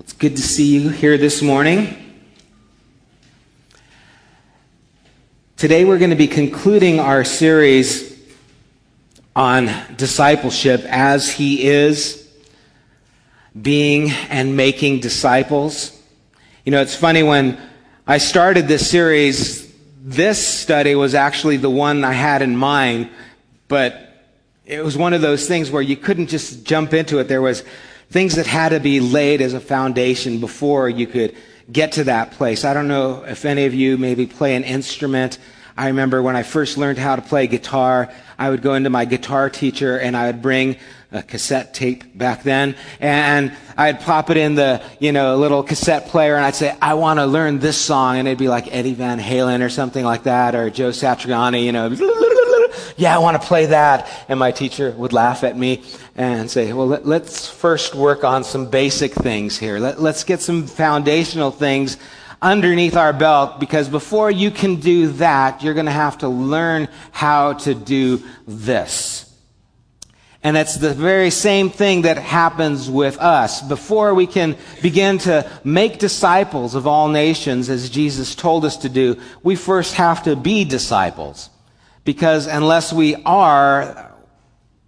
It's good to see you here this morning. Today we're going to be concluding our series on discipleship as He is being and making disciples. You know, it's funny when I started this series, this study was actually the one I had in mind, but it was one of those things where you couldn't just jump into it. There was things that had to be laid as a foundation before you could get to that place. I don't know if any of you maybe play an instrument. I remember when I first learned how to play guitar, I would go into my guitar teacher and I would bring a cassette tape back then and I'd pop it in the, you know, little cassette player and I'd say, I want to learn this song. And it'd be like Eddie Van Halen or something like that or Joe Satriani, you know, yeah, I want to play that. And my teacher would laugh at me and say, well, let, us first work on some basic things here. Let, let's get some foundational things underneath our belt because before you can do that, you're going to have to learn how to do this. And it's the very same thing that happens with us. Before we can begin to make disciples of all nations, as Jesus told us to do, we first have to be disciples. Because unless we are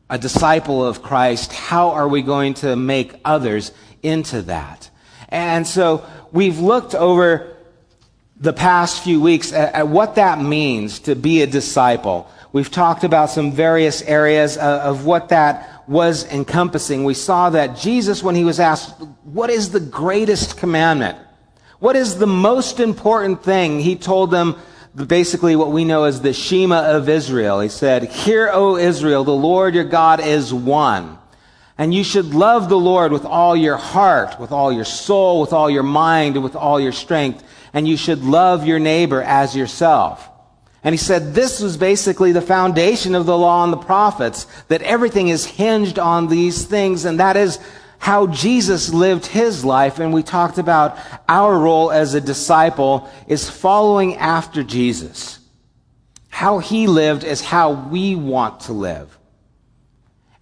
a disciple of Christ, how are we going to make others into that? And so we've looked over the past few weeks at, at what that means to be a disciple. We've talked about some various areas of, of what that was encompassing. We saw that Jesus, when he was asked, what is the greatest commandment? What is the most important thing? He told them, basically what we know as the Shema of Israel. He said, Hear, O Israel, the Lord your God is one. And you should love the Lord with all your heart, with all your soul, with all your mind, and with all your strength. And you should love your neighbor as yourself. And he said this was basically the foundation of the law and the prophets, that everything is hinged on these things, and that is how Jesus lived his life, and we talked about our role as a disciple is following after Jesus. How he lived is how we want to live.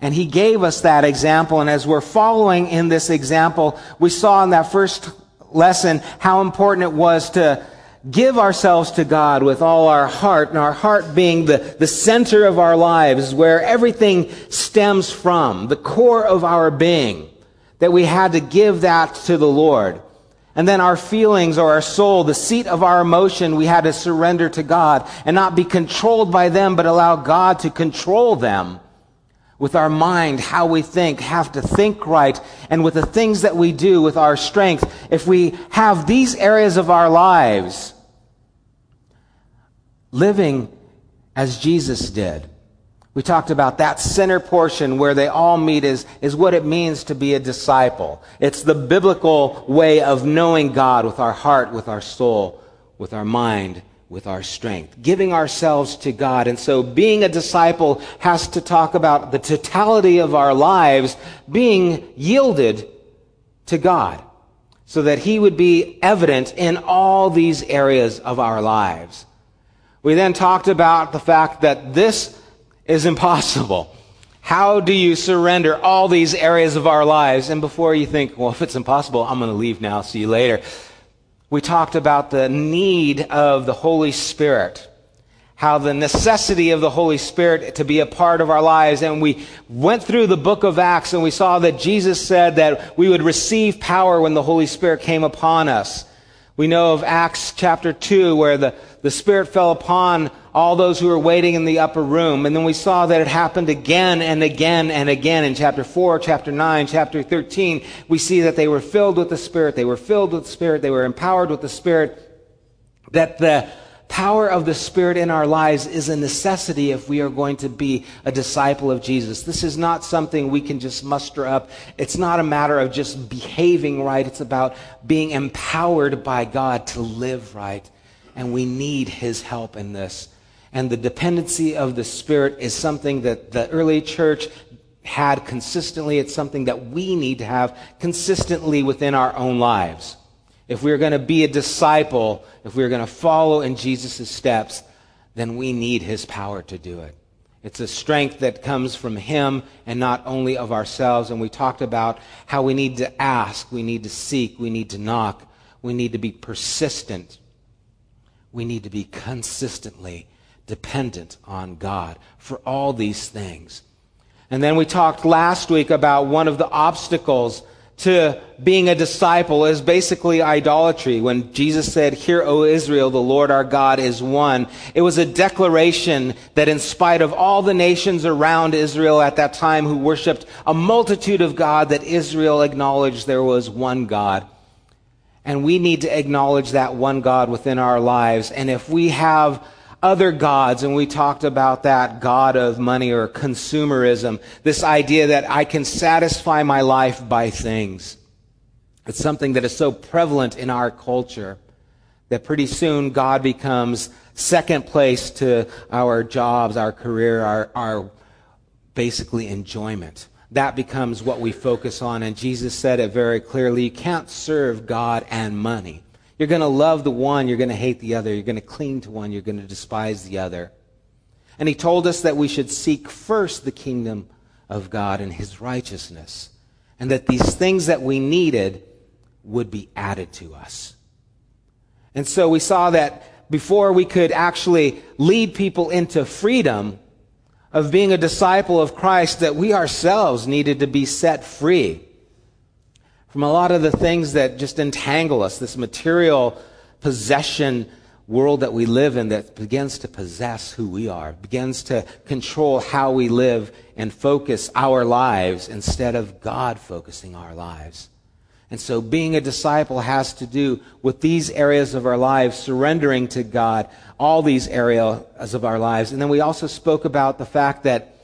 And he gave us that example, and as we're following in this example, we saw in that first lesson how important it was to give ourselves to God with all our heart, and our heart being the, the center of our lives, where everything stems from, the core of our being that we had to give that to the Lord. And then our feelings or our soul, the seat of our emotion, we had to surrender to God and not be controlled by them, but allow God to control them. With our mind, how we think, have to think right, and with the things that we do with our strength, if we have these areas of our lives living as Jesus did, we talked about that center portion where they all meet is, is what it means to be a disciple. It's the biblical way of knowing God with our heart, with our soul, with our mind, with our strength. Giving ourselves to God. And so being a disciple has to talk about the totality of our lives being yielded to God so that He would be evident in all these areas of our lives. We then talked about the fact that this is impossible. How do you surrender all these areas of our lives? And before you think, well, if it's impossible, I'm going to leave now, see you later. We talked about the need of the Holy Spirit, how the necessity of the Holy Spirit to be a part of our lives. And we went through the book of Acts and we saw that Jesus said that we would receive power when the Holy Spirit came upon us. We know of Acts chapter 2 where the, the Spirit fell upon all those who were waiting in the upper room. And then we saw that it happened again and again and again in chapter 4, chapter 9, chapter 13. We see that they were filled with the Spirit. They were filled with the Spirit. They were empowered with the Spirit. That the power of the Spirit in our lives is a necessity if we are going to be a disciple of Jesus. This is not something we can just muster up. It's not a matter of just behaving right. It's about being empowered by God to live right. And we need His help in this. And the dependency of the Spirit is something that the early church had consistently. It's something that we need to have consistently within our own lives. If we're going to be a disciple, if we're going to follow in Jesus' steps, then we need his power to do it. It's a strength that comes from Him and not only of ourselves. And we talked about how we need to ask, we need to seek, we need to knock, we need to be persistent, we need to be consistently dependent on God for all these things. And then we talked last week about one of the obstacles to being a disciple is basically idolatry. When Jesus said, Hear, O Israel, the Lord our God is one, it was a declaration that in spite of all the nations around Israel at that time who worshiped a multitude of God, that Israel acknowledged there was one God. And we need to acknowledge that one God within our lives. And if we have other gods, and we talked about that God of money or consumerism, this idea that I can satisfy my life by things. It's something that is so prevalent in our culture that pretty soon God becomes second place to our jobs, our career, our, our basically enjoyment. That becomes what we focus on. And Jesus said it very clearly. You can't serve God and money. You're going to love the one, you're going to hate the other. You're going to cling to one, you're going to despise the other. And he told us that we should seek first the kingdom of God and his righteousness, and that these things that we needed would be added to us. And so we saw that before we could actually lead people into freedom of being a disciple of Christ, that we ourselves needed to be set free from a lot of the things that just entangle us, this material possession world that we live in that begins to possess who we are, begins to control how we live and focus our lives instead of God focusing our lives. And so being a disciple has to do with these areas of our lives, surrendering to God, all these areas of our lives. And then we also spoke about the fact that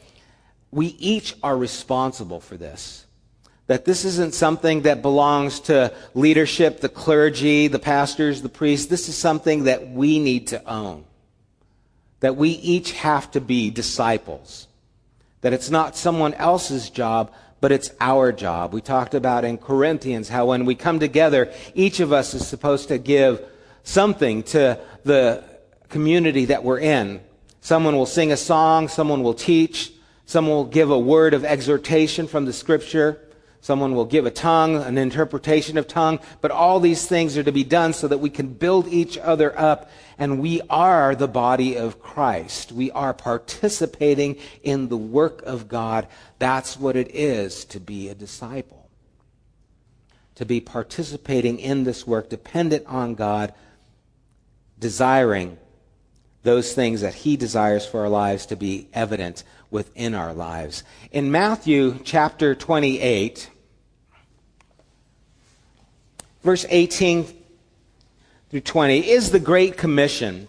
we each are responsible for this. That this isn't something that belongs to leadership, the clergy, the pastors, the priests. This is something that we need to own. That we each have to be disciples. That it's not someone else's job, but it's our job. We talked about in Corinthians how when we come together, each of us is supposed to give something to the community that we're in. Someone will sing a song, someone will teach, someone will give a word of exhortation from the scripture. Someone will give a tongue, an interpretation of tongue, but all these things are to be done so that we can build each other up and we are the body of Christ. We are participating in the work of God. That's what it is to be a disciple. To be participating in this work, dependent on God, desiring those things that He desires for our lives to be evident within our lives. In Matthew chapter 28, verse 18 through 20, is the Great Commission.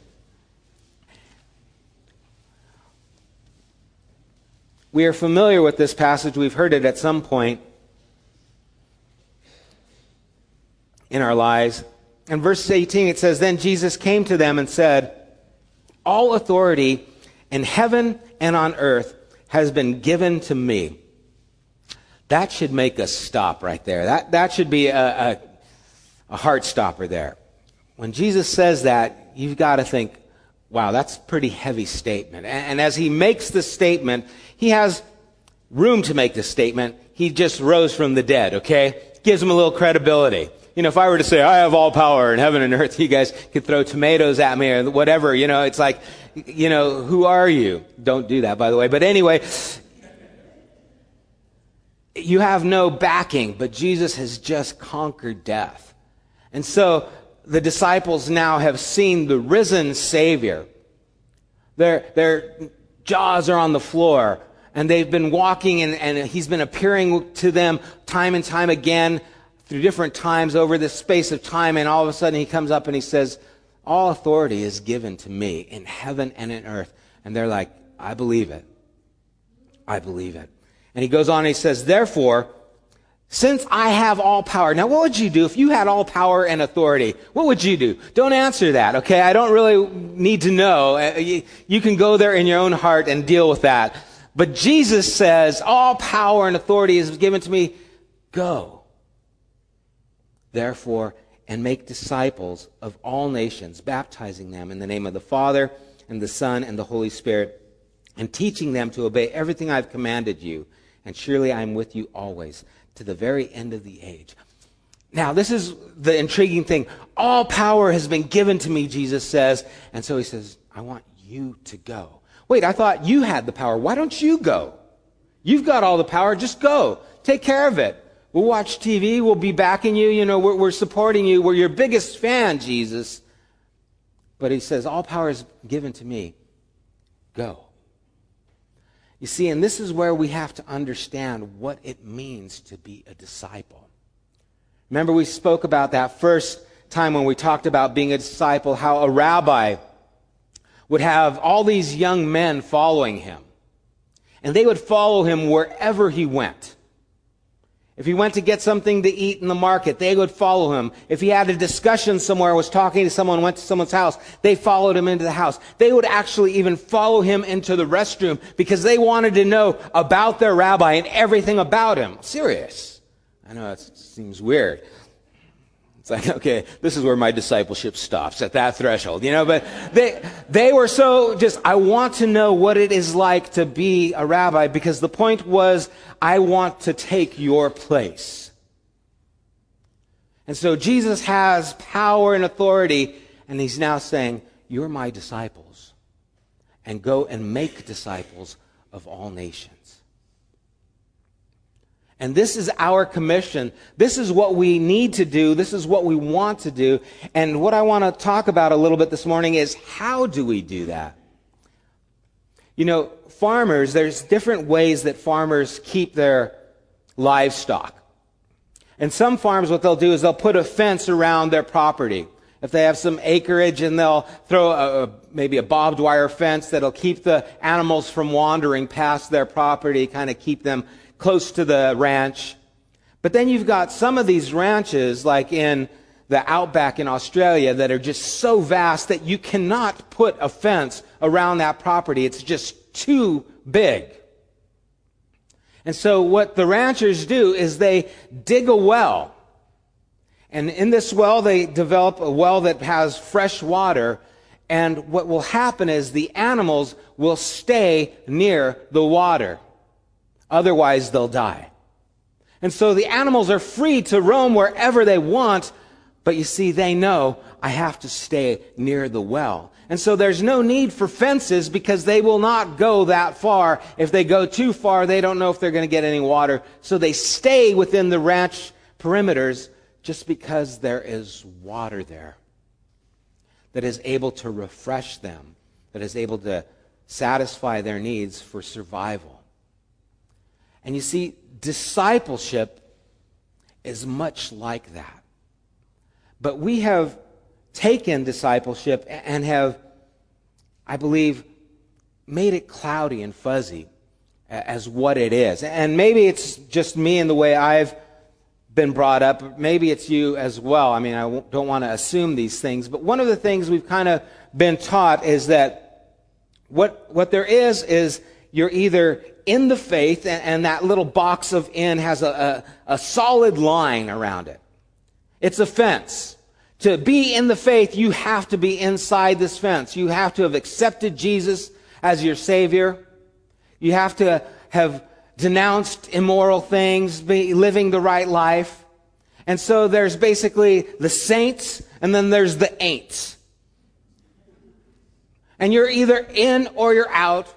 We are familiar with this passage. We've heard it at some point in our lives. In verse 18, it says, Then Jesus came to them and said, All authority in heaven and on earth has been given to me. That should make us stop right there. That, that should be a, a a heart stopper there. When Jesus says that, you've got to think, wow, that's a pretty heavy statement. And, as he makes the statement, he has room to make this statement. He just rose from the dead, okay? Gives him a little credibility. You know, if I were to say, I have all power in heaven and earth, you guys could throw tomatoes at me or whatever. You know, it's like, you know, who are you? Don't do that, by the way. But anyway, you have no backing, but Jesus has just conquered death. And so the disciples now have seen the risen Savior. Their, their jaws are on the floor, and they've been walking, and, and he's been appearing to them time and time again through different times over this space of time, and all of a sudden he comes up and he says, All authority is given to me in heaven and in earth. And they're like, I believe it. I believe it. And he goes on and he says, Therefore, since I have all power. Now, what would you do if you had all power and authority? What would you do? Don't answer that, okay? I don't really need to know. Uh, you can go there in your own heart and deal with that. But Jesus says, all power and authority is given to me. Go. Therefore, and make disciples of all nations, baptizing them in the name of the Father and the Son and the Holy Spirit, and teaching them to obey everything I've commanded you. And surely I am with you always to the very end of the age. Now, this is the intriguing thing. All power has been given to me, Jesus says. And so he says, I want you to go. Wait, I thought you had the power. Why don't you go? You've got all the power. Just go. Take care of it. We'll watch TV. We'll be backing you. You know, we're, we're supporting you. We're your biggest fan, Jesus. But he says, all power is given to me. Go. You see, and this is where we have to understand what it means to be a disciple. Remember, we spoke about that first time when we talked about being a disciple, how a rabbi would have all these young men following him. And they would follow him wherever he went. If he went to get something to eat in the market, they would follow him. If he had a discussion somewhere, was talking to someone, went to someone's house, they followed him into the house. They would actually even follow him into the restroom because they wanted to know about their rabbi and everything about him. Serious. I know it seems weird. It's like, okay, this is where my discipleship stops at that threshold, you know, but they, they were so just, I want to know what it is like to be a rabbi because the point was, I want to take your place. And so Jesus has power and authority, and he's now saying, You're my disciples, and go and make disciples of all nations. And this is our commission. This is what we need to do. This is what we want to do. And what I want to talk about a little bit this morning is how do we do that? You know, farmers, there's different ways that farmers keep their livestock. And some farms, what they'll do is they'll put a fence around their property. If they have some acreage and they'll throw a, a, maybe a barbed wire fence that'll keep the animals from wandering past their property, kind of keep them close to the ranch. But then you've got some of these ranches, like in the outback in Australia, that are just so vast that you cannot put a fence around that property. It's just too big. And so what the ranchers do is they dig a well. And in this well, they develop a well that has fresh water. And what will happen is the animals will stay near the water. Otherwise, they'll die. And so the animals are free to roam wherever they want, but you see, they know I have to stay near the well. And so there's no need for fences because they will not go that far. If they go too far, they don't know if they're going to get any water. So they stay within the ranch perimeters just because there is water there that is able to refresh them, that is able to satisfy their needs for survival. And you see, discipleship is much like that. But we have taken discipleship and have, I believe, made it cloudy and fuzzy as what it is. And maybe it's just me and the way I've been brought up. Maybe it's you as well. I mean, I don't want to assume these things. But one of the things we've kind of been taught is that what, what there is, is you're either in the faith, and, and that little box of in has a, a, a solid line around it. It's a fence. To be in the faith, you have to be inside this fence. You have to have accepted Jesus as your Savior. You have to have denounced immoral things, be living the right life. And so there's basically the saints, and then there's the ain'ts. And you're either in or you're out.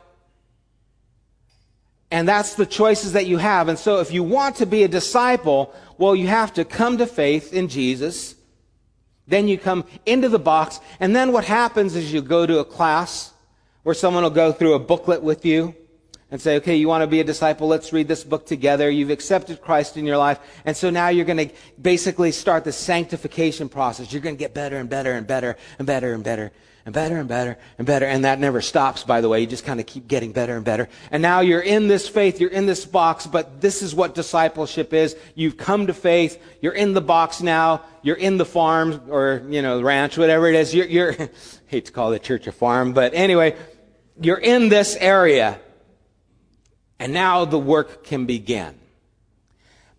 And that's the choices that you have. And so if you want to be a disciple, well, you have to come to faith in Jesus. Then you come into the box. And then what happens is you go to a class where someone will go through a booklet with you and say, okay, you want to be a disciple? Let's read this book together. You've accepted Christ in your life. And so now you're going to basically start the sanctification process. You're going to get better and better and better and better and better and better and better and better. And that never stops, by the way. You just kind of keep getting better and better. And now you're in this faith, you're in this box, but this is what discipleship is. You've come to faith, you're in the box now, you're in the farm or, you know, ranch, whatever it is. You're, you're hate to call the church a farm, but anyway, you're in this area. And now the work can begin.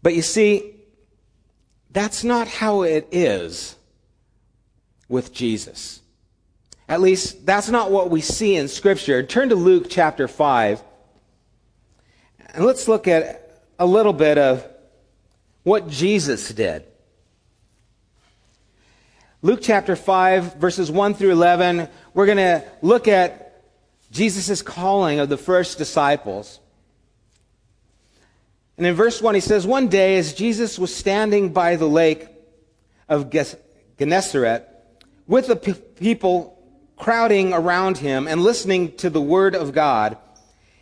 But you see, that's not how it is with Jesus. At least that's not what we see in Scripture. Turn to Luke chapter 5. And let's look at a little bit of what Jesus did. Luke chapter 5, verses 1 through 11, we're going to look at Jesus' calling of the first disciples. And in verse 1, he says, One day, as Jesus was standing by the lake of Gennesaret, with the people crowding around him and listening to the word of God,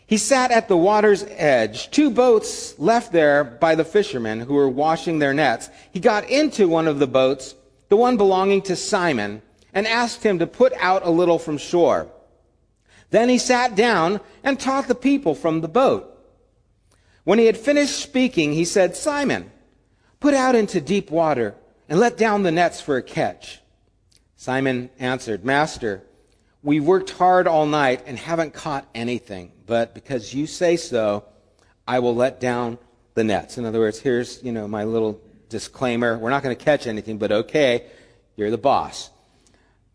he sat at the water's edge, two boats left there by the fishermen who were washing their nets. He got into one of the boats the one belonging to Simon, and asked him to put out a little from shore. Then he sat down and taught the people from the boat. When he had finished speaking, he said, Simon, put out into deep water and let down the nets for a catch. Simon answered, Master, we worked hard all night and haven't caught anything, but because you say so, I will let down the nets. In other words, here's, you know, my little disclaimer. We're not going to catch anything, but okay, you're the boss.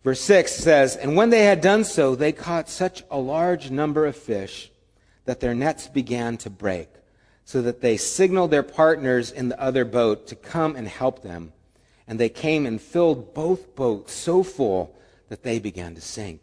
Verse 6 says, And when they had done so, they caught such a large number of fish that their nets began to break, so that they signaled their partners in the other boat to come and help them. And they came and filled both boats so full that they began to sink.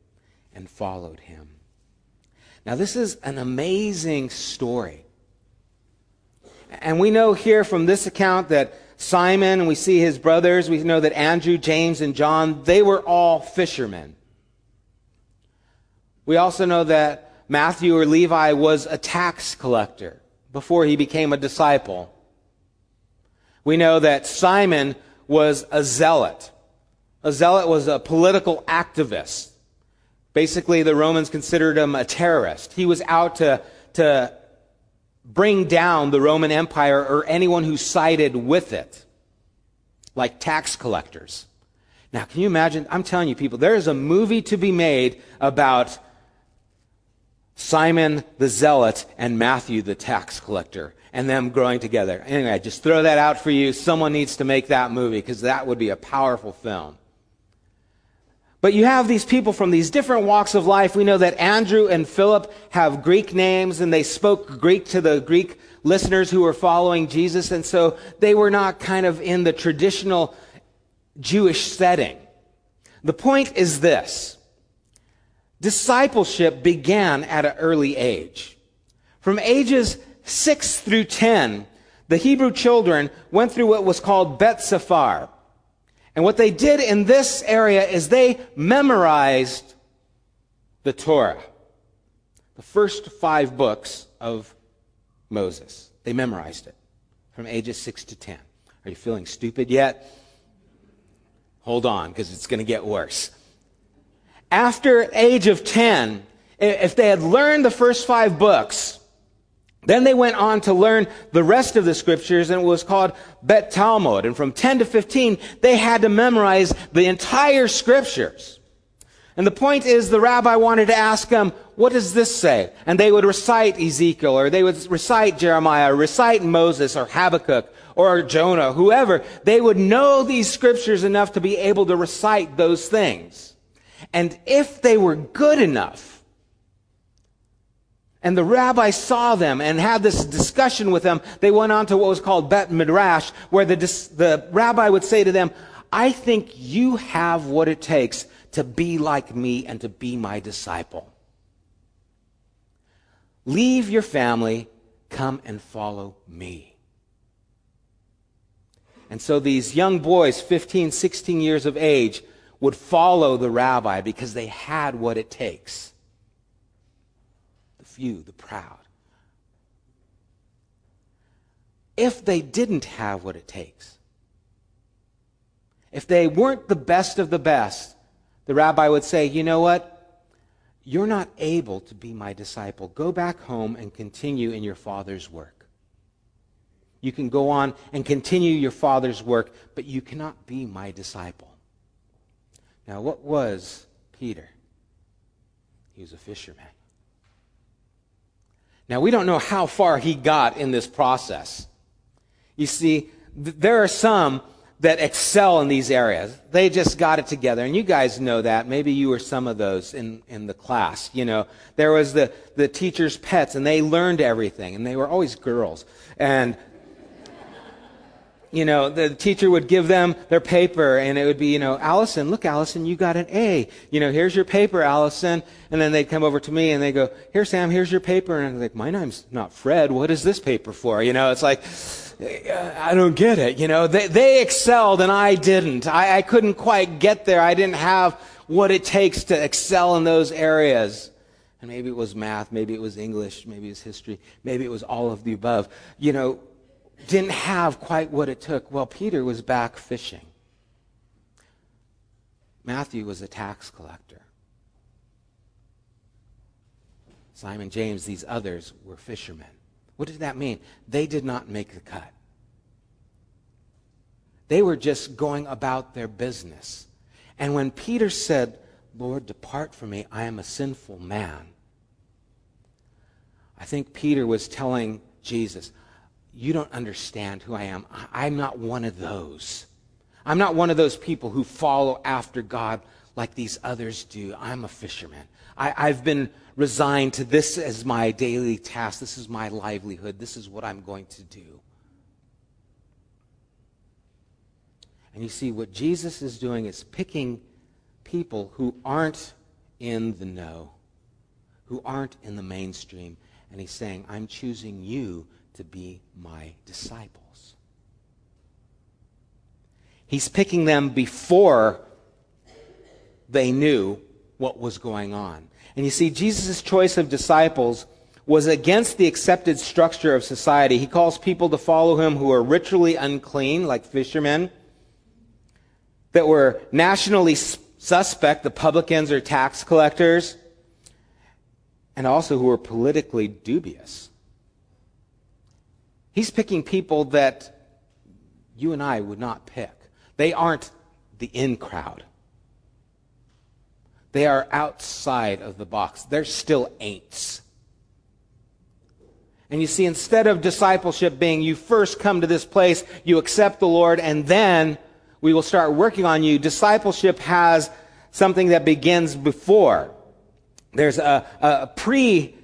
and followed him. Now, this is an amazing story. And we know here from this account that Simon, and we see his brothers, we know that Andrew, James, and John, they were all fishermen. We also know that Matthew or Levi was a tax collector before he became a disciple. We know that Simon was a zealot. A zealot was a political activist. Basically, the Romans considered him a terrorist. He was out to, to bring down the Roman Empire or anyone who sided with it, like tax collectors. Now, can you imagine? I'm telling you, people, there is a movie to be made about Simon the Zealot and Matthew the tax collector and them growing together. Anyway, just throw that out for you. Someone needs to make that movie because that would be a powerful film. But you have these people from these different walks of life. We know that Andrew and Philip have Greek names and they spoke Greek to the Greek listeners who were following Jesus. And so they were not kind of in the traditional Jewish setting. The point is this. Discipleship began at an early age. From ages 6 through 10, the Hebrew children went through what was called Bet Sefer. And what they did in this area is they memorized the Torah, the first five books of Moses. They memorized it from ages 6 to 10. Are you feeling stupid yet? Hold on, because it's going to get worse. After age of 10, if they had learned the first five books, then they went on to learn the rest of the scriptures and it was called Bet Talmud. And from 10 to 15, they had to memorize the entire scriptures. And the point is the rabbi wanted to ask them, what does this say? And they would recite Ezekiel or they would recite Jeremiah, or recite Moses or Habakkuk or Jonah, whoever. They would know these scriptures enough to be able to recite those things. And if they were good enough, and the rabbi saw them and had this discussion with them. They went on to what was called Bet Midrash, where the, the rabbi would say to them, I think you have what it takes to be like me and to be my disciple. Leave your family, come and follow me. And so these young boys, 15, 16 years of age, would follow the rabbi because they had what it takes few, the proud. If they didn't have what it takes, if they weren't the best of the best, the rabbi would say, you know what? You're not able to be my disciple. Go back home and continue in your father's work. You can go on and continue your father's work, but you cannot be my disciple. Now, what was Peter? He was a fisherman. Now, we don't know how far he got in this process. You see, th- there are some that excel in these areas. They just got it together. And you guys know that. Maybe you were some of those in, in the class. You know, there was the, the teacher's pets and they learned everything and they were always girls. And you know, the teacher would give them their paper and it would be, you know, Allison, look, Allison, you got an A. You know, here's your paper, Allison. And then they'd come over to me and they go, here, Sam, here's your paper. And I'm like, my name's not Fred. What is this paper for? You know, it's like, I don't get it. You know, they, they excelled and I didn't. I, I couldn't quite get there. I didn't have what it takes to excel in those areas. And maybe it was math, maybe it was English, maybe it was history, maybe it was all of the above. You know, didn't have quite what it took. Well, Peter was back fishing. Matthew was a tax collector. Simon, James, these others were fishermen. What did that mean? They did not make the cut. They were just going about their business. And when Peter said, Lord, depart from me, I am a sinful man, I think Peter was telling Jesus, you don't understand who I am. I'm not one of those. I'm not one of those people who follow after God like these others do. I'm a fisherman. I, have been resigned to this as my daily task. This is my livelihood. This is what I'm going to do. And you see, what Jesus is doing is picking people who aren't in the know, who aren't in the mainstream. And he's saying, I'm choosing you to be my disciples. He's picking them before they knew what was going on. And you see, Jesus' choice of disciples was against the accepted structure of society. He calls people to follow him who are ritually unclean, like fishermen, that were nationally suspect, the publicans or tax collectors, and also who were politically dubious. He's picking people that you and I would not pick. They aren't the in crowd. They are outside of the box. They're still ain'ts. And you see, instead of discipleship being you first come to this place, you accept the Lord, and then we will start working on you, discipleship has something that begins before. There's a, a pre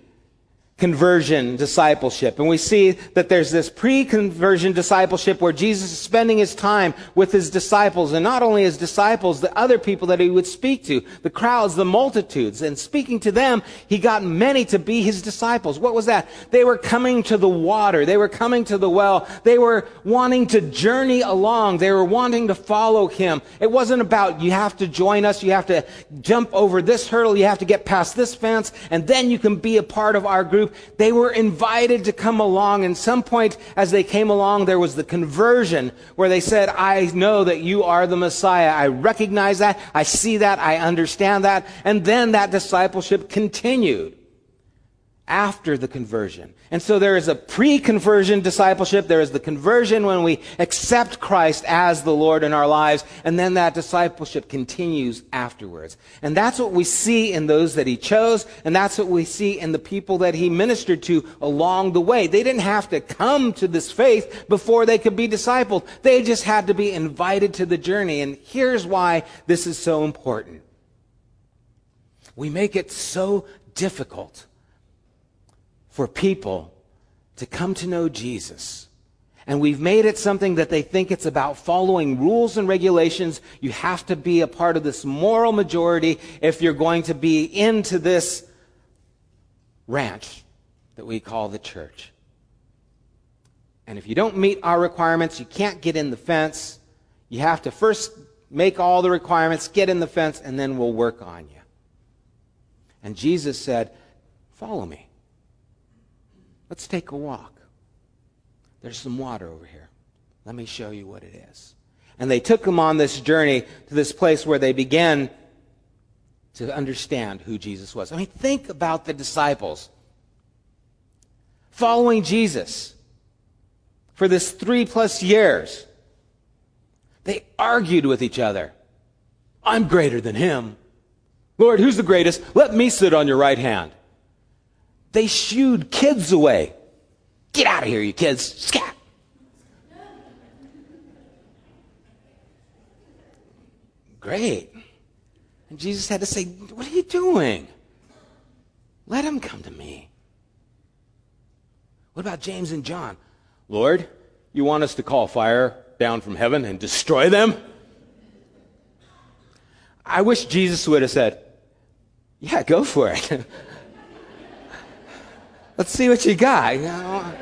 conversion discipleship. And we see that there's this pre-conversion discipleship where Jesus is spending his time with his disciples and not only his disciples, the other people that he would speak to, the crowds, the multitudes. And speaking to them, he got many to be his disciples. What was that? They were coming to the water. They were coming to the well. They were wanting to journey along. They were wanting to follow him. It wasn't about you have to join us. You have to jump over this hurdle. You have to get past this fence and then you can be a part of our group group, they were invited to come along. And some point as they came along, there was the conversion where they said, I know that you are the Messiah. I recognize that. I see that. I understand that. And then that discipleship continued after the conversion. And so there is a pre-conversion discipleship. There is the conversion when we accept Christ as the Lord in our lives. And then that discipleship continues afterwards. And that's what we see in those that he chose. And that's what we see in the people that he ministered to along the way. They didn't have to come to this faith before they could be discipled. They just had to be invited to the journey. And here's why this is so important. We make it so difficult for people to come to know Jesus. And we've made it something that they think it's about following rules and regulations. You have to be a part of this moral majority if you're going to be into this ranch that we call the church. And if you don't meet our requirements, you can't get in the fence. You have to first make all the requirements, get in the fence, and then we'll work on you. And Jesus said, Follow me. Let's take a walk. There's some water over here. Let me show you what it is. And they took him on this journey to this place where they began to understand who Jesus was. I mean, think about the disciples following Jesus for this three plus years. They argued with each other. I'm greater than him. Lord, who's the greatest? Let me sit on your right hand. They shooed kids away. Get out of here, you kids. Scat. Great. And Jesus had to say, What are you doing? Let him come to me. What about James and John? Lord, you want us to call fire down from heaven and destroy them? I wish Jesus would have said, Yeah, go for it. Let's see what you got. You know?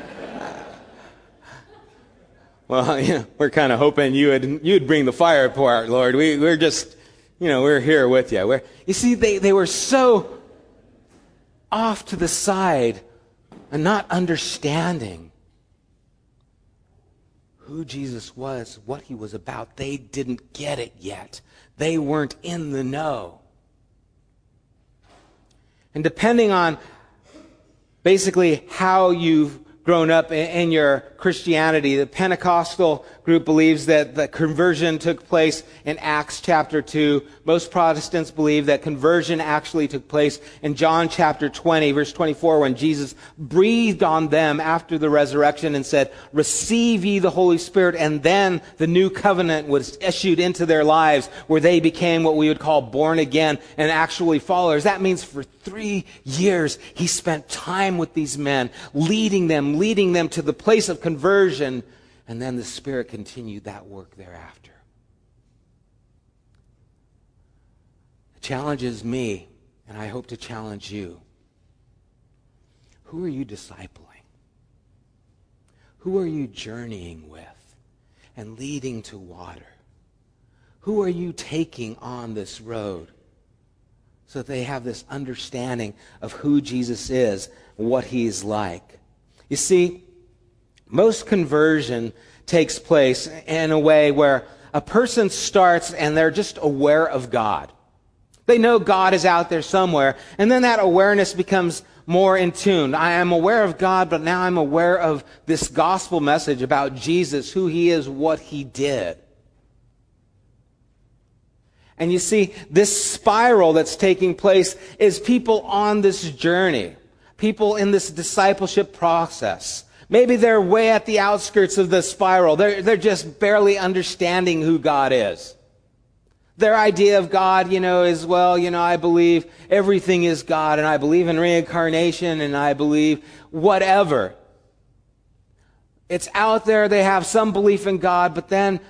Well, we're kind of hoping you would you'd bring the fire part, Lord. We, we're just, you know, we're here with you. We're, you see, they, they were so off to the side and not understanding who Jesus was, what he was about. They didn't get it yet. They weren't in the know. And depending on basically how you've grown up in your Christianity, the Pentecostal group believes that the conversion took place in Acts chapter 2. Most Protestants believe that conversion actually took place in John chapter 20, verse 24, when Jesus breathed on them after the resurrection and said, Receive ye the Holy Spirit. And then the new covenant was issued into their lives where they became what we would call born again and actually followers. That means for three years he spent time with these men, leading them, leading them to the place of conversion and then the Spirit continued that work thereafter. It challenges me, and I hope to challenge you. Who are you discipling? Who are you journeying with and leading to water? Who are you taking on this road so that they have this understanding of who Jesus is, what he's like? You see, most conversion takes place in a way where a person starts and they're just aware of God. They know God is out there somewhere, and then that awareness becomes more in tune. I am aware of God, but now I'm aware of this gospel message about Jesus, who he is, what he did. And you see, this spiral that's taking place is people on this journey, people in this discipleship process. Maybe they're way at the outskirts of the spiral. They're, they're just barely understanding who God is. Their idea of God, you know, is, well, you know, I believe everything is God and I believe in reincarnation and I believe whatever. It's out there. They have some belief in God, but then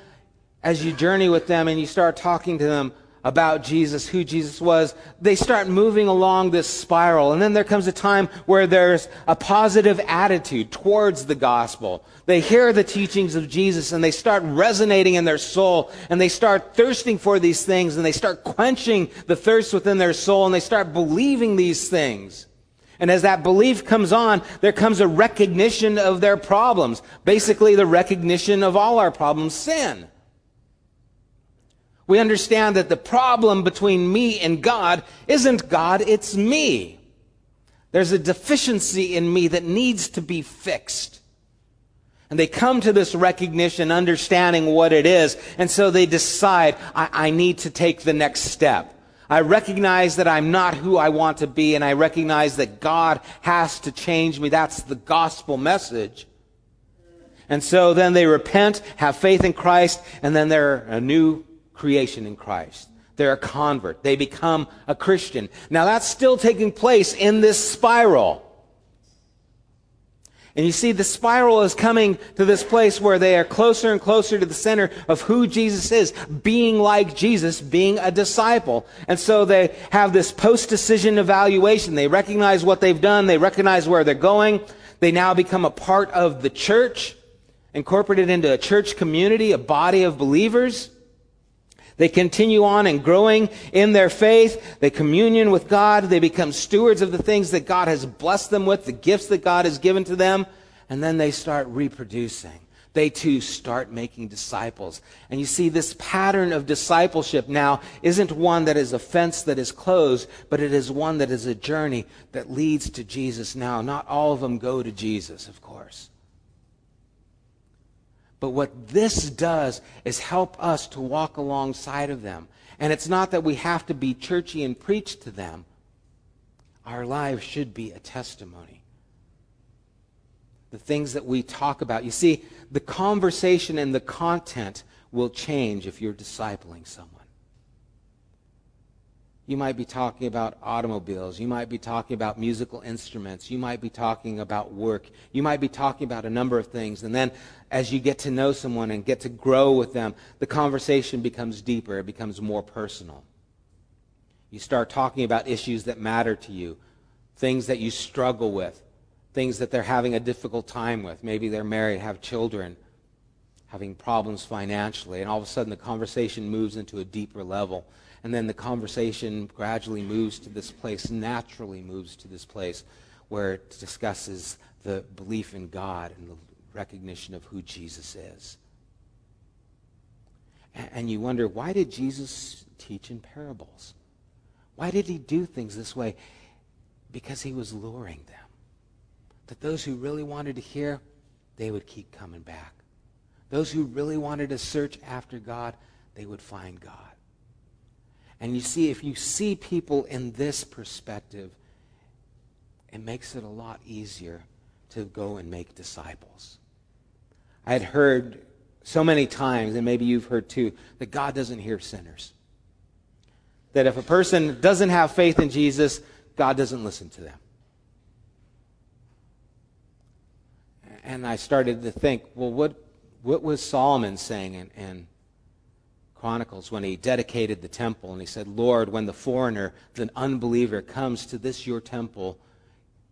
as you journey with them and you start talking to them, about Jesus, who Jesus was, they start moving along this spiral. And then there comes a time where there's a positive attitude towards the gospel. They hear the teachings of Jesus and they start resonating in their soul and they start thirsting for these things and they start quenching the thirst within their soul and they start believing these things. And as that belief comes on, there comes a recognition of their problems. Basically, the recognition of all our problems, sin. We understand that the problem between me and God isn't God, it's me. There's a deficiency in me that needs to be fixed. And they come to this recognition, understanding what it is, and so they decide, I, I need to take the next step. I recognize that I'm not who I want to be, and I recognize that God has to change me. That's the gospel message. And so then they repent, have faith in Christ, and then they're a new creation in Christ. They're a convert. They become a Christian. Now that's still taking place in this spiral. And you see, the spiral is coming to this place where they are closer and closer to the center of who Jesus is, being like Jesus, being a disciple. And so they have this post-decision evaluation. They recognize what they've done. They recognize where they're going. They now become a part of the church, incorporated into a church community, a body of believers. They continue on and growing in their faith. They communion with God. They become stewards of the things that God has blessed them with, the gifts that God has given to them. And then they start reproducing. they too start making disciples. And you see, this pattern of discipleship now isn't one that is a fence that is closed, but it is one that is a journey that leads to Jesus now. Not all of them go to Jesus, of course. But what this does is help us to walk alongside of them. And it's not that we have to be churchy and preach to them. Our lives should be a testimony. The things that we talk about. You see, the conversation and the content will change if you're discipling someone. You might be talking about automobiles. You might be talking about musical instruments. You might be talking about work. You might be talking about a number of things. And then as you get to know someone and get to grow with them, the conversation becomes deeper. It becomes more personal. You start talking about issues that matter to you, things that you struggle with, things that they're having a difficult time with. Maybe they're married, have children, having problems financially. And all of a sudden the conversation moves into a deeper level. And then the conversation gradually moves to this place, naturally moves to this place where it discusses the belief in God and the recognition of who Jesus is. And you wonder, why did Jesus teach in parables? Why did he do things this way? Because he was luring them. That those who really wanted to hear, they would keep coming back. Those who really wanted to search after God, they would find God. And you see, if you see people in this perspective, it makes it a lot easier to go and make disciples. I had heard so many times, and maybe you've heard too, that God doesn't hear sinners. That if a person doesn't have faith in Jesus, God doesn't listen to them. And I started to think, well, what, what was Solomon saying in, in Chronicles when he dedicated the temple and he said, Lord, when the foreigner, the unbeliever, comes to this your temple,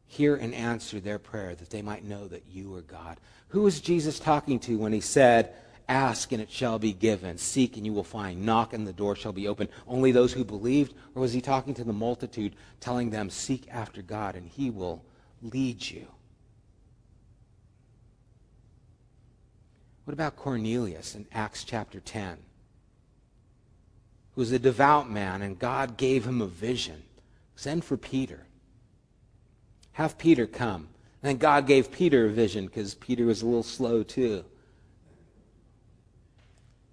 hear and answer their prayer that they might know that you are God. Who was Jesus talking to when he said, Ask and it shall be given, seek and you will find, knock and the door shall be open? Only those who believed? Or was he talking to the multitude, telling them, Seek after God and he will lead you? What about Cornelius in Acts chapter 10? Who was a devout man, and God gave him a vision. Send for Peter. Have Peter come. And then God gave Peter a vision because Peter was a little slow too.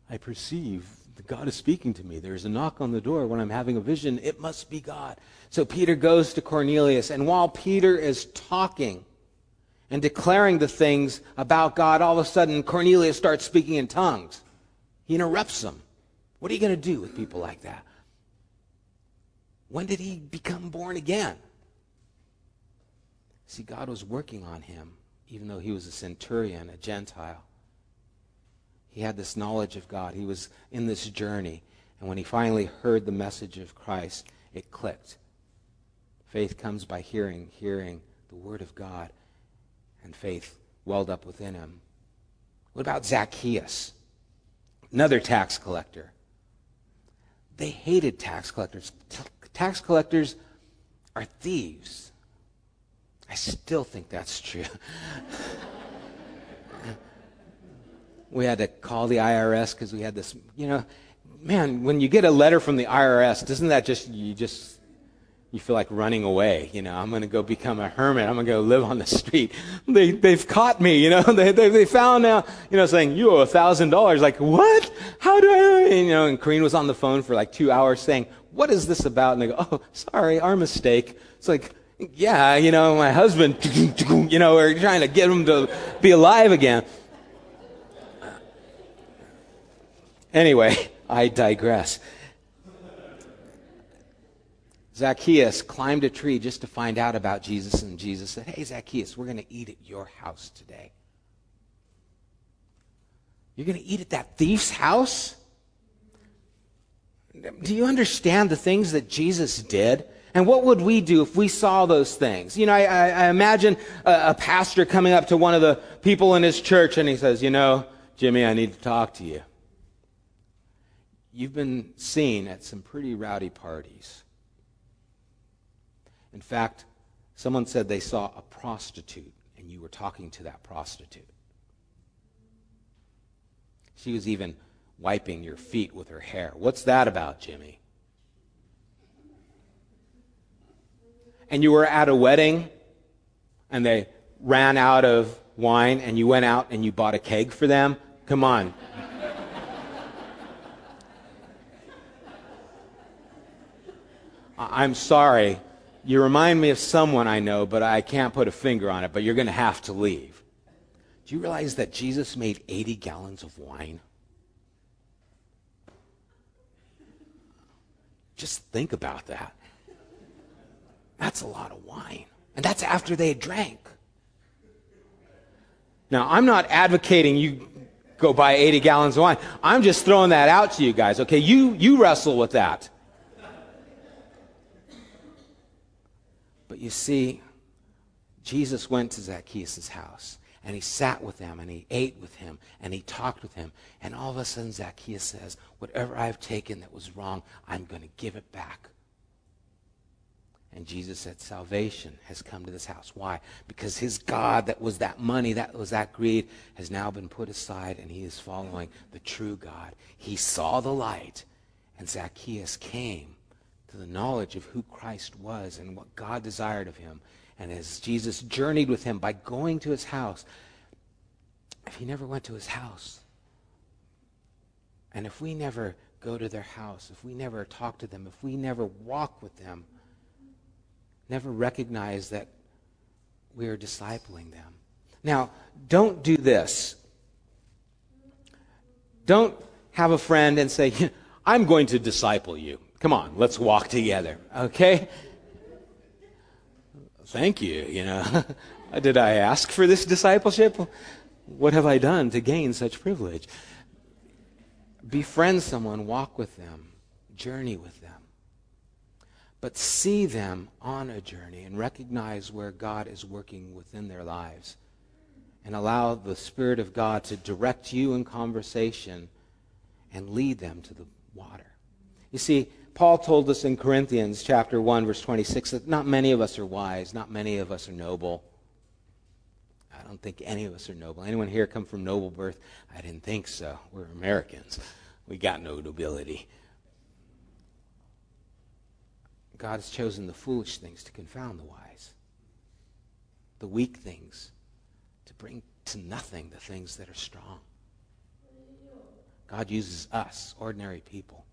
I perceive that God is speaking to me. There's a knock on the door when I'm having a vision. It must be God. So Peter goes to Cornelius, and while Peter is talking and declaring the things about God, all of a sudden Cornelius starts speaking in tongues. He interrupts them. What are you going to do with people like that? When did he become born again? See, God was working on him, even though he was a centurion, a Gentile. He had this knowledge of God. He was in this journey. And when he finally heard the message of Christ, it clicked. Faith comes by hearing, hearing the Word of God, and faith welled up within him. What about Zacchaeus? Another tax collector. They hated tax collectors. T- tax collectors are thieves. I still think that's true. we had to call the IRS because we had this, you know, man, when you get a letter from the IRS, doesn't that just, you just you feel like running away. You know, I'm going to go become a hermit. I'm going to go live on the street. They, they've caught me, you know, they, they, they found out, you know, saying, you owe a thousand dollars. Like, what? How do I, you know, and Kareen was on the phone for like two hours saying, what is this about? And they go, oh, sorry, our mistake. It's like, yeah, you know, my husband, you know, we're trying to get him to be alive again. Anyway, I digress. Zacchaeus climbed a tree just to find out about Jesus, and Jesus said, Hey, Zacchaeus, we're going to eat at your house today. You're going to eat at that thief's house? Do you understand the things that Jesus did? And what would we do if we saw those things? You know, I, I imagine a, a pastor coming up to one of the people in his church and he says, You know, Jimmy, I need to talk to you. You've been seen at some pretty rowdy parties. In fact, someone said they saw a prostitute and you were talking to that prostitute. She was even wiping your feet with her hair. What's that about, Jimmy? And you were at a wedding and they ran out of wine and you went out and you bought a keg for them? Come on. I'm sorry. You remind me of someone I know, but I can't put a finger on it, but you're going to have to leave. Do you realize that Jesus made 80 gallons of wine? Just think about that. That's a lot of wine. And that's after they drank. Now, I'm not advocating you go buy 80 gallons of wine. I'm just throwing that out to you guys, okay? You, you wrestle with that. You see, Jesus went to Zacchaeus' house and he sat with him and he ate with him and he talked with him. And all of a sudden, Zacchaeus says, Whatever I've taken that was wrong, I'm going to give it back. And Jesus said, Salvation has come to this house. Why? Because his God, that was that money, that was that greed, has now been put aside and he is following the true God. He saw the light, and Zacchaeus came to the knowledge of who Christ was and what God desired of him. And as Jesus journeyed with him by going to his house, if he never went to his house, and if we never go to their house, if we never talk to them, if we never walk with them, never recognize that we are discipling them. Now, don't do this. Don't have a friend and say, I'm going to disciple you. Come on, let's walk together, okay? Thank you, you know. Did I ask for this discipleship? What have I done to gain such privilege? Befriend someone, walk with them, journey with them. But see them on a journey and recognize where God is working within their lives. And allow the Spirit of God to direct you in conversation and lead them to the water. You see, Paul told us in Corinthians chapter 1 verse 26 that not many of us are wise, not many of us are noble. I don't think any of us are noble. Anyone here come from noble birth? I didn't think so. We're Americans. We got no nobility. God has chosen the foolish things to confound the wise, the weak things to bring to nothing the things that are strong. God uses us, ordinary people.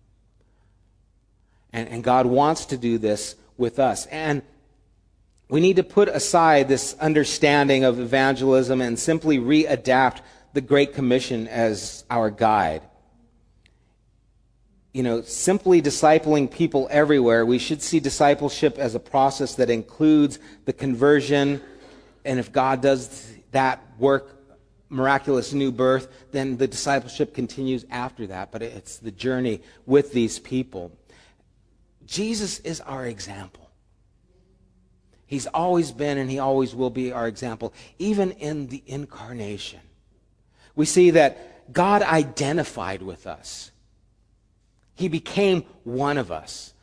And, and God wants to do this with us. And we need to put aside this understanding of evangelism and simply readapt the Great Commission as our guide. You know, simply discipling people everywhere, we should see discipleship as a process that includes the conversion. And if God does that work, miraculous new birth, then the discipleship continues after that. But it's the journey with these people. Jesus is our example. He's always been and he always will be our example, even in the incarnation. We see that God identified with us. He became one of us.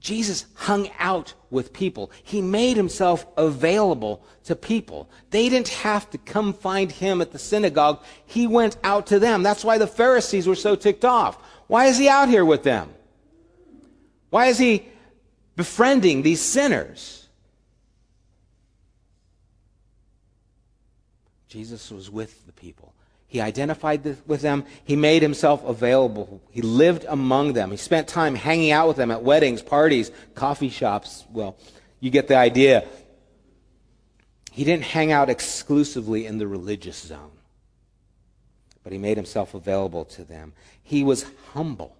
Jesus hung out with people. He made himself available to people. They didn't have to come find him at the synagogue. He went out to them. That's why the Pharisees were so ticked off. Why is he out here with them? Why is he befriending these sinners? Jesus was with the people. He identified with them. He made himself available. He lived among them. He spent time hanging out with them at weddings, parties, coffee shops. Well, you get the idea. He didn't hang out exclusively in the religious zone, but he made himself available to them. He was humble.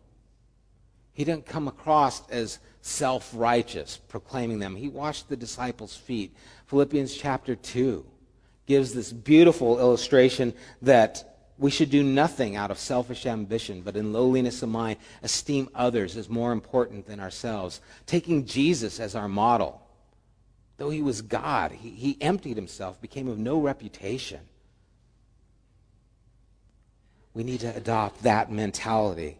He didn't come across as self righteous, proclaiming them. He washed the disciples' feet. Philippians chapter 2 gives this beautiful illustration that we should do nothing out of selfish ambition, but in lowliness of mind, esteem others as more important than ourselves, taking Jesus as our model. Though he was God, he, he emptied himself, became of no reputation. We need to adopt that mentality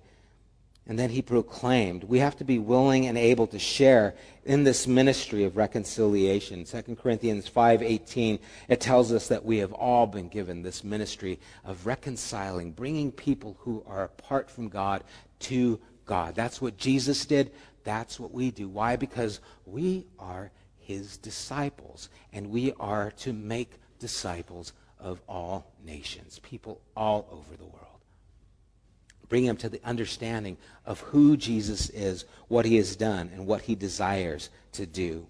And then he proclaimed. We have to be willing and able to share in this ministry of reconciliation. 2 Corinthians 5:18 it tells us that we have all been given this ministry of reconciling, bringing people who are apart from God to God. That's what Jesus did. That's what we do. Why? Because we are his disciples and we are to make disciples of all nations, people all over the world bring them to the understanding of who Jesus is, what he has done, and what he desires to do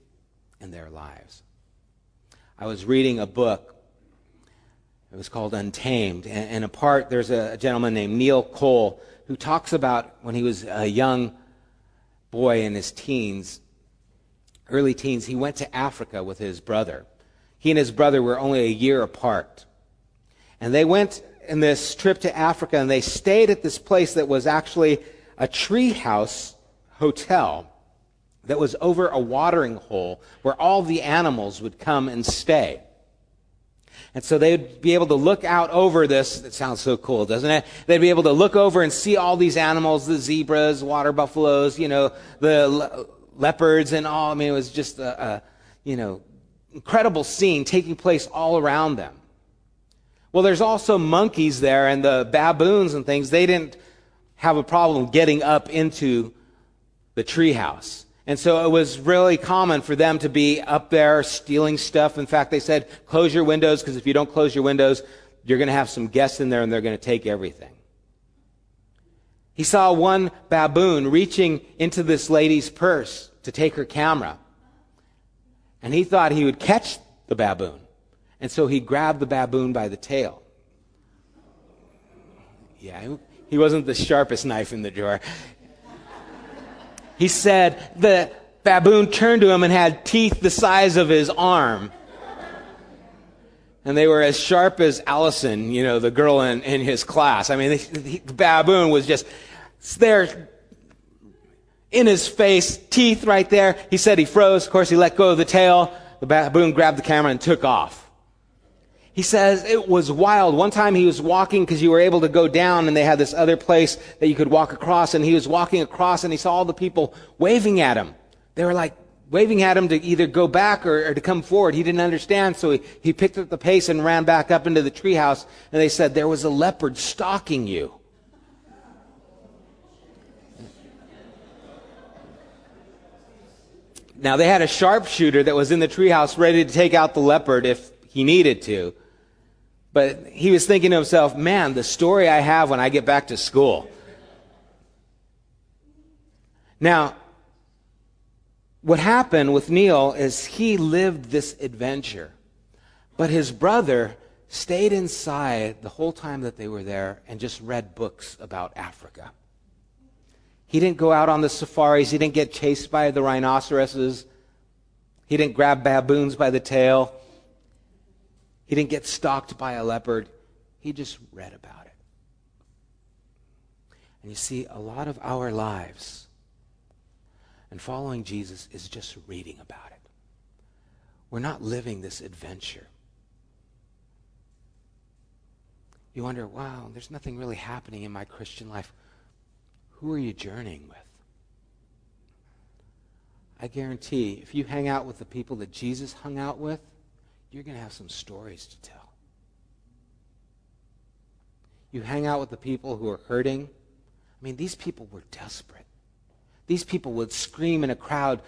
in their lives. I was reading a book. It was called Untamed. And, a part, there's a gentleman named Neil Cole who talks about when he was a young boy in his teens, early teens, he went to Africa with his brother. He and his brother were only a year apart. And they went in this trip to Africa, and they stayed at this place that was actually a treehouse hotel that was over a watering hole where all the animals would come and stay. And so they'd be able to look out over this. It sounds so cool, doesn't it? They'd be able to look over and see all these animals, the zebras, water buffaloes, you know, the le- leopards and all. I mean, it was just a, a, you know, incredible scene taking place all around them. Well, there's also monkeys there and the baboons and things. They didn't have a problem getting up into the treehouse. And so it was really common for them to be up there stealing stuff. In fact, they said, close your windows because if you don't close your windows, you're going to have some guests in there and they're going to take everything. He saw one baboon reaching into this lady's purse to take her camera. And he thought he would catch the baboon. And so he grabbed the baboon by the tail. Yeah, he wasn't the sharpest knife in the drawer. He said the baboon turned to him and had teeth the size of his arm. And they were as sharp as Allison, you know, the girl in, in his class. I mean, the, the baboon was just there in his face, teeth right there. He said he froze. Of course, he let go of the tail. The baboon grabbed the camera and took off. He says it was wild. One time he was walking because you were able to go down and they had this other place that you could walk across and he was walking across and he saw all the people waving at him. They were like waving at him to either go back or, or to come forward. He didn't understand, so he, he picked up the pace and ran back up into the treehouse and they said, there was a leopard stalking you. Now they had a sharpshooter that was in the treehouse ready to take out the leopard if he needed to. But he was thinking to himself, man, the story I have when I get back to school. Now, what happened with Neil is he lived this adventure, but his brother stayed inside the whole time that they were there and just read books about Africa. He didn't go out on the safaris. He didn't get chased by the rhinoceroses. He didn't grab baboons by the tail. He didn't get stalked by a leopard. He just read about it. And you see, a lot of our lives and following Jesus is just reading about it. We're not living this adventure. You wonder, wow, there's nothing really happening in my Christian life. Who are you journeying with? I guarantee if you hang out with the people that Jesus hung out with, you're going to have some stories to tell. You hang out with the people who are hurting. I mean, these people were desperate. These people would scream in a crowd,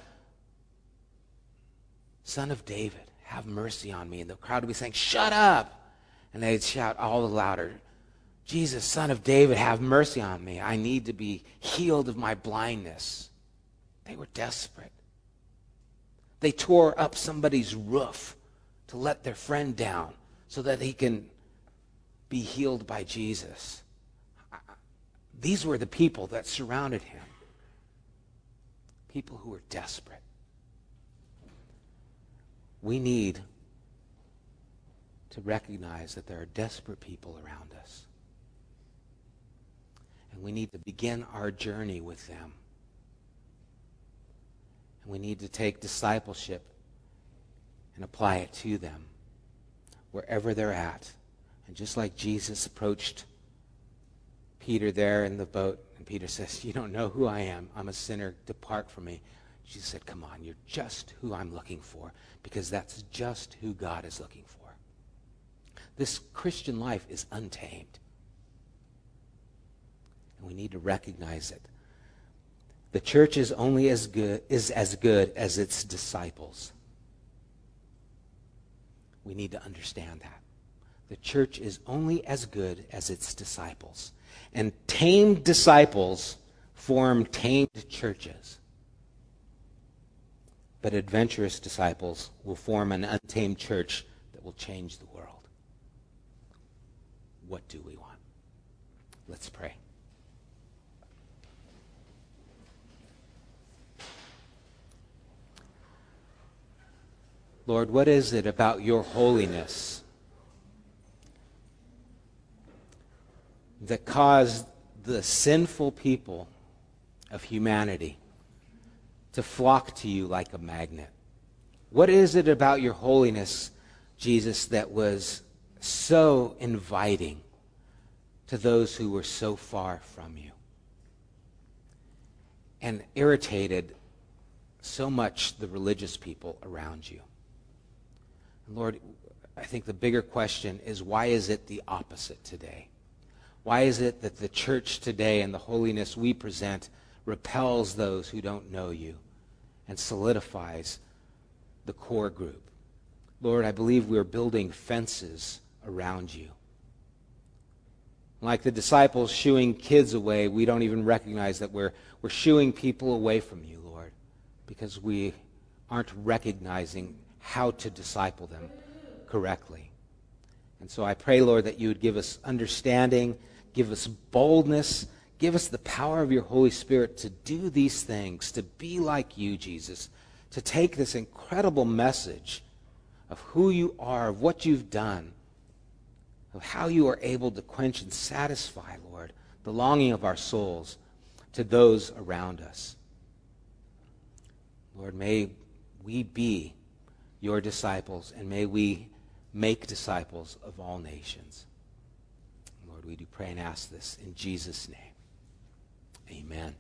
Son of David, have mercy on me. And the crowd would be saying, Shut up. And they'd shout all the louder, Jesus, Son of David, have mercy on me. I need to be healed of my blindness. They were desperate. They tore up somebody's roof to let their friend down so that he can be healed by Jesus. These were the people that surrounded him. People who were desperate. We need to recognize that there are desperate people around us. And we need to begin our journey with them. And we need to take discipleship and apply it to them wherever they're at. And just like Jesus approached Peter there in the boat, and Peter says, You don't know who I am. I'm a sinner. Depart from me. Jesus said, Come on, you're just who I'm looking for because that's just who God is looking for. This Christian life is untamed. And we need to recognize it. The church is only as good is as good as its disciples. We need to understand that. The church is only as good as its disciples. And tamed disciples form tamed churches. But adventurous disciples will form an untamed church that will change the world. What do we want? Let's pray. Lord, what is it about your holiness that caused the sinful people of humanity to flock to you like a magnet? What is it about your holiness, Jesus, that was so inviting to those who were so far from you and irritated so much the religious people around you? Lord, I think the bigger question is why is it the opposite today? Why is it that the church today and the holiness we present repels those who don't know you and solidifies the core group? Lord, I believe we're building fences around you. Like the disciples shooing kids away, we don't even recognize that we're, we're shooing people away from you, Lord, because we aren't recognizing how to disciple them correctly. And so I pray, Lord, that you would give us understanding, give us boldness, give us the power of your Holy Spirit to do these things, to be like you, Jesus, to take this incredible message of who you are, of what you've done, of how you are able to quench and satisfy, Lord, the longing of our souls to those around us. Lord, may we be your disciples, and may we make disciples of all nations. Lord, we do pray and ask this in Jesus' name. Amen.